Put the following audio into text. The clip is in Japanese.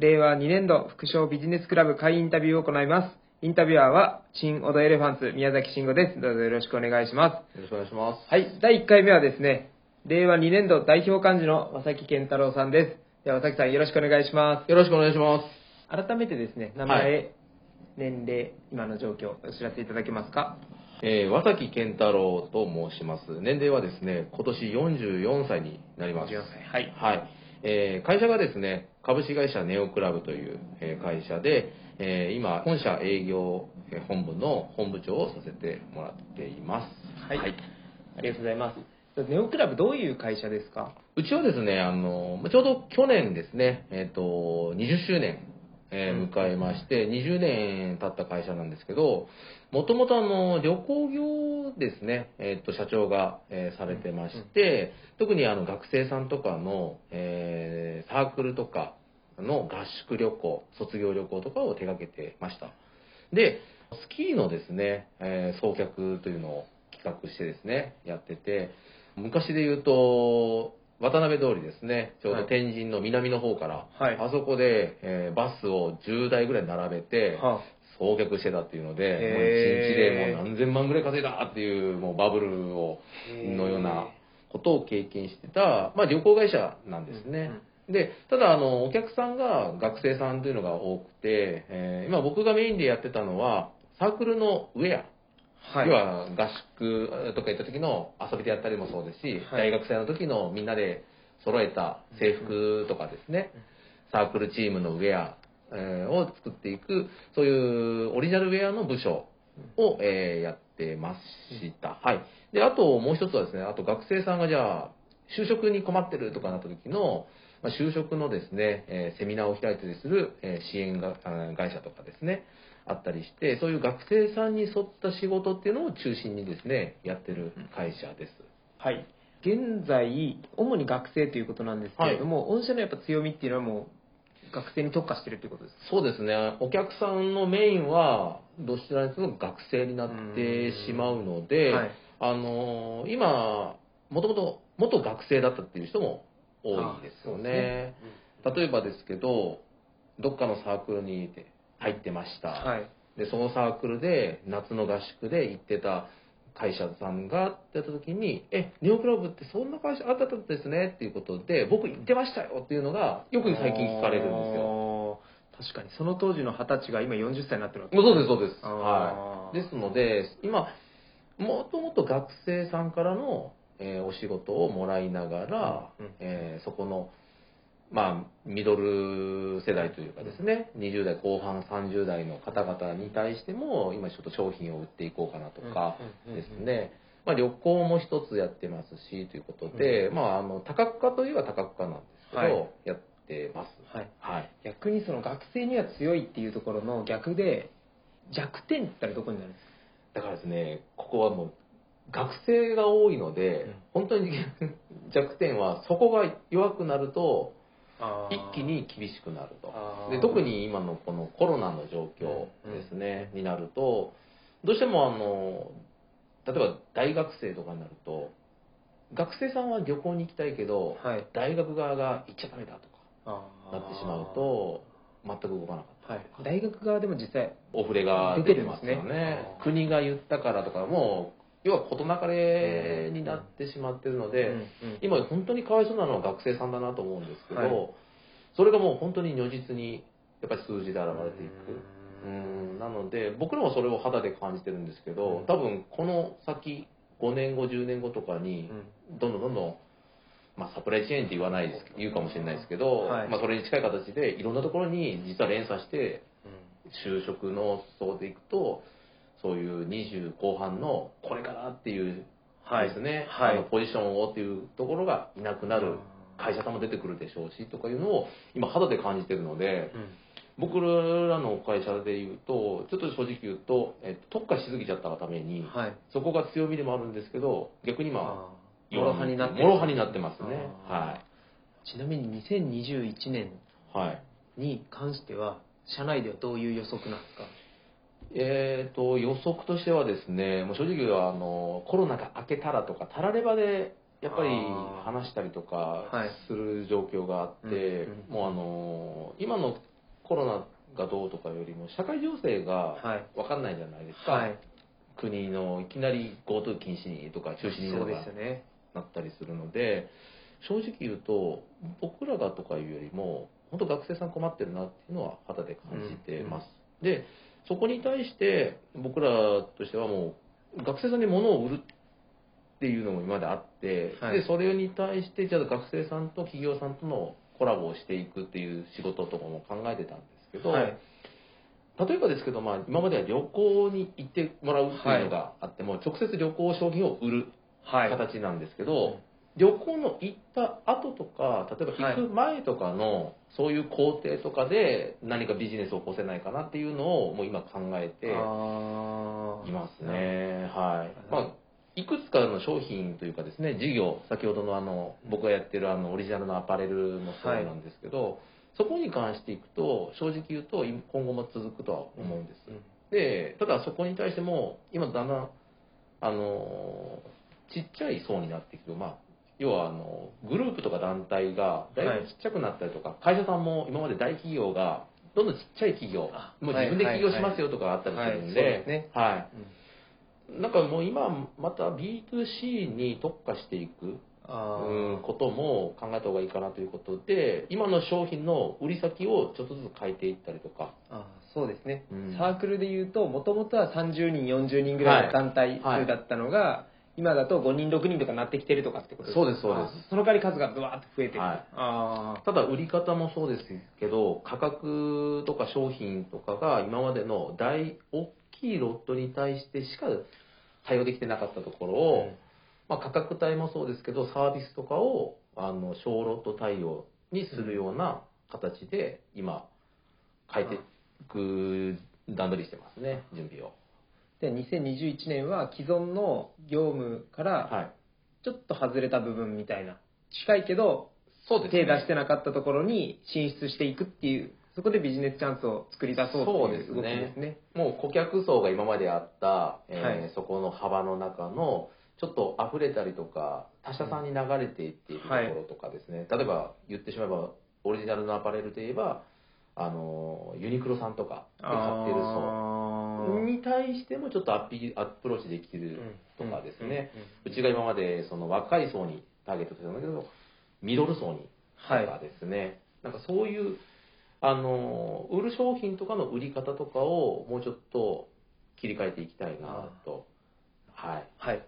令和2年度副賞ビジネスクラブ会員インタビューを行います。インタビュアーは、新オドエレファンツ宮崎慎吾です。どうぞよろしくお願いします。よろしくお願いします。はい、第1回目はですね、令和2年度代表幹事の和崎健太郎さんです。では、和崎さんよろしくお願いしまよろしくお願いします。す。改めてですね、名前、はい年齢、今の状況、お知らせいただけますか？えー、和崎健太郎と申します。年齢はですね、今年44歳になります。44歳はいはい。えー会社がですね、株式会社ネオクラブという、えー会社で、えー今、本社営業えー本部の本部長をさせてもらっています。はい。ありがとうございます。ネオクラブどういう会社ですか？うちはですね、あの、ちょうど去年ですね、えっ、と、20周年、え迎えまして、20年経った会社なんですけど、もともとあの、旅行業ですね、えっ、と、社長が、えーされてまして、特にあの、学生さんとかの、えーサークルとかの合宿旅行、卒業旅行とかを手掛けてました。で、スキーのですね、えー送客というのを企画してですね、やってて、昔で言うと、渡辺通りですね、ちょうど天神の南の方から、はい。あそこで、えーバスを10台ぐらい並べて、は送客してたっていうので、もう1へー日でもう何千万ぐらい稼いだっていう、もうバブルを、のようなことを経験してた、まあ旅行会社なんですね。で、ただ、あの、お客さんが学生さんというのが多くて、えー今僕がメインでやってたのは、サークルのウェア。はい。要は合宿とか行った時の遊びでやったりもそうですし、はい大学生の時のみんなで揃えた制服とかですね、サークルチームのウェアえーを作っていく、そういうオリジナルウェアの部署を、えーやってました。はい。で、あともう一つはですね、あと学生さんがじゃあ、就職に困ってるとかなった時の、まあ、就職のですね、えーセミナーを開いたりする、えー支援があ会社とかですね、あったりして、そういう学生さんに沿った仕事っていうのを中心にですね、やってる会社です。はい。現在、主に学生ということなんですけれども、御社のやっぱ強みっていうのはもう、学生に特化してるっていうことですか？そうですね、お客さんのメインは、どちらにしても学生になってしまうので、はい。あのー今、もともと元学生だったっていう人も多いですよね。例えばですけど、どっかのサークルに入ってました。はい。で、そのサークルで夏の合宿で行ってた会社さんがってやった時に、え、ネオクラブってそんな会社あったんですねっていうことで、僕行ってましたよっていうのがよく最近聞かれるんですよ。よ。確かに、その当時の二十歳が今40歳になってるわけもうそうです、そうです。はい。ですので、今、もともと学生さんからの、えーお仕事をもらいながら、うんうん。えーそこの、まあ、ミドル世代というかですね、20代後半、30代の方々に対しても、今ちょっと商品を売っていこうかなとかうんうんうんですね、まあ、旅行も一つやってますし、ということで、まあ、あの、多角化といえば多角化なんですけど、はい。やってます。はい。はい。逆にその学生には強いっていうところの逆で、弱点って言ったらどこになるんですか？だからですね、ここはもう、学生が多いので、うん。本当に弱点は、そこが弱くなると、一気に厳しくなると。で特に今のこのコロナの状況ですね、になると、どうしてもあの、例えば大学生とかになると、学生さんは旅行に行きたいけど、はい。大学側が行っちゃダメだとかなってしまうと、全く動かなかったはい。大学側でも実際、お触れが出てますよね。ね。国が言ったからとか、もう、要は事なかれになってしまってるので、今本当にかわいそうなのは学生さんだなと思うんですけど、はい。それがもう本当に如実に、やっぱり数字で現れていく。うん。なので、僕らもそれを肌で感じてるんですけど、多分この先、5年後、10年後とかに、どんどんどんどん、まあ、サプライチェーンって言わないです言うかもしれないですけど、はい。まあ、それに近い形でいろんなところに実は連鎖して就職の層でいくとそういう20後半のこれからっていうはいですね、はい。あのポジションをっていうところがいなくなる会社さんも出てくるでしょうしとかいうのを今肌で感じてるのでうん。僕らの会社で言うとちょっと正直言うと、えっと、特化しすぎちゃったがために、はい。そこが強みでもあるんですけど逆にまああー。もろ刃になってる。もろ刃になってますね。はちなみに2021年い。はい。に関しては、社内ではどういう予測なんですか？えー、と予測としてはですね、もう正直はあのコロナが明けたらとか、たらればでやっぱり話したりとかはいする状況があって、うんうんもうあの今のコロナがどうとかよりも、社会情勢がはい分かんないじゃないですか。はい。国のいきなり GoTo 禁止にとか中止にとか。なったりするので、正直言うと、僕らがとかいうよりも、本当学生さん困ってるなっていうのは肌で感じてます。で、そこに対して僕らとしてはもう、学生さんに物を売るっていうのも今まであって、はいで、それに対して、じゃあ学生さんと企業さんとのコラボをしていくっていう仕事とかも考えてたんですけど、はい。例えばですけど、まあ、今までは旅行に行ってもらうっていうのがあっても、直接旅行商品を売るはい。形なんですけど、旅行の行った後とか、例えば行く前とかの、そういう工程とかで何かビジネスを起こせないかなっていうのをもう今考えていますね。はい。まあいくつかの商品というかですね、事業、先ほどのあの、僕がやってるあの、オリジナルのアパレルもそうなんですけど、そこに関していくと、正直言うと、今後も続くとは思うんです。うんで、ただそこに対しても、今だんだん、あの、ちっちゃい層になっていくと、まあ、要はあの、グループとか団体がだいぶちっちゃくなったりとか、会社さんも今まで大企業が、どんどんちっちゃい企業あ、もう自分で起業しますよとかあったりするんではい。うん。なんかもう今、また B2C に特化していくあうんことも考えた方がいいかなということで、今の商品の売り先をちょっとずつ変えていったりとか、あそうですね、うん。サークルでいうともともとは30人40人ぐらいの団体はい。数だったのが、今だと5人6人とかなってきてるとかってことそうですそうです。あその代わり数がドワーッと増えてる、はい。あただ売り方もそうですけど、価格とか商品とかが今までの大、大きいロットに対してしか対応できてなかったところあを、まあ、価格帯もそうですけど、サービスとかをあの小ロット対応にするような形で、今、変えていく段取りしてますね、準備を。で2021年は既存の業務からはい。ちょっと外れた部分みたいな。近いけどそうですね。手出してなかったところに進出していくっていうそこでビジネスチャンスを作り出そうっていう動きですね。ねもう顧客層が今まであった、えーはい。そこの幅の中の、ちょっと溢れたりとか、他社さんに流れていっているところとかですね、例えば言ってしまえば、オリジナルのアパレルで言えば、あのユニクロさんとかで買ってる層に対してもちょっとアピアプローチできるとかですね、うちが今までその若い層にターゲットしてたんだけど、ミドル層にとはいかですね、なんかそういう、あの、売る商品とかの売り方とかをもうちょっと切り替えていきたいなと。はい。はい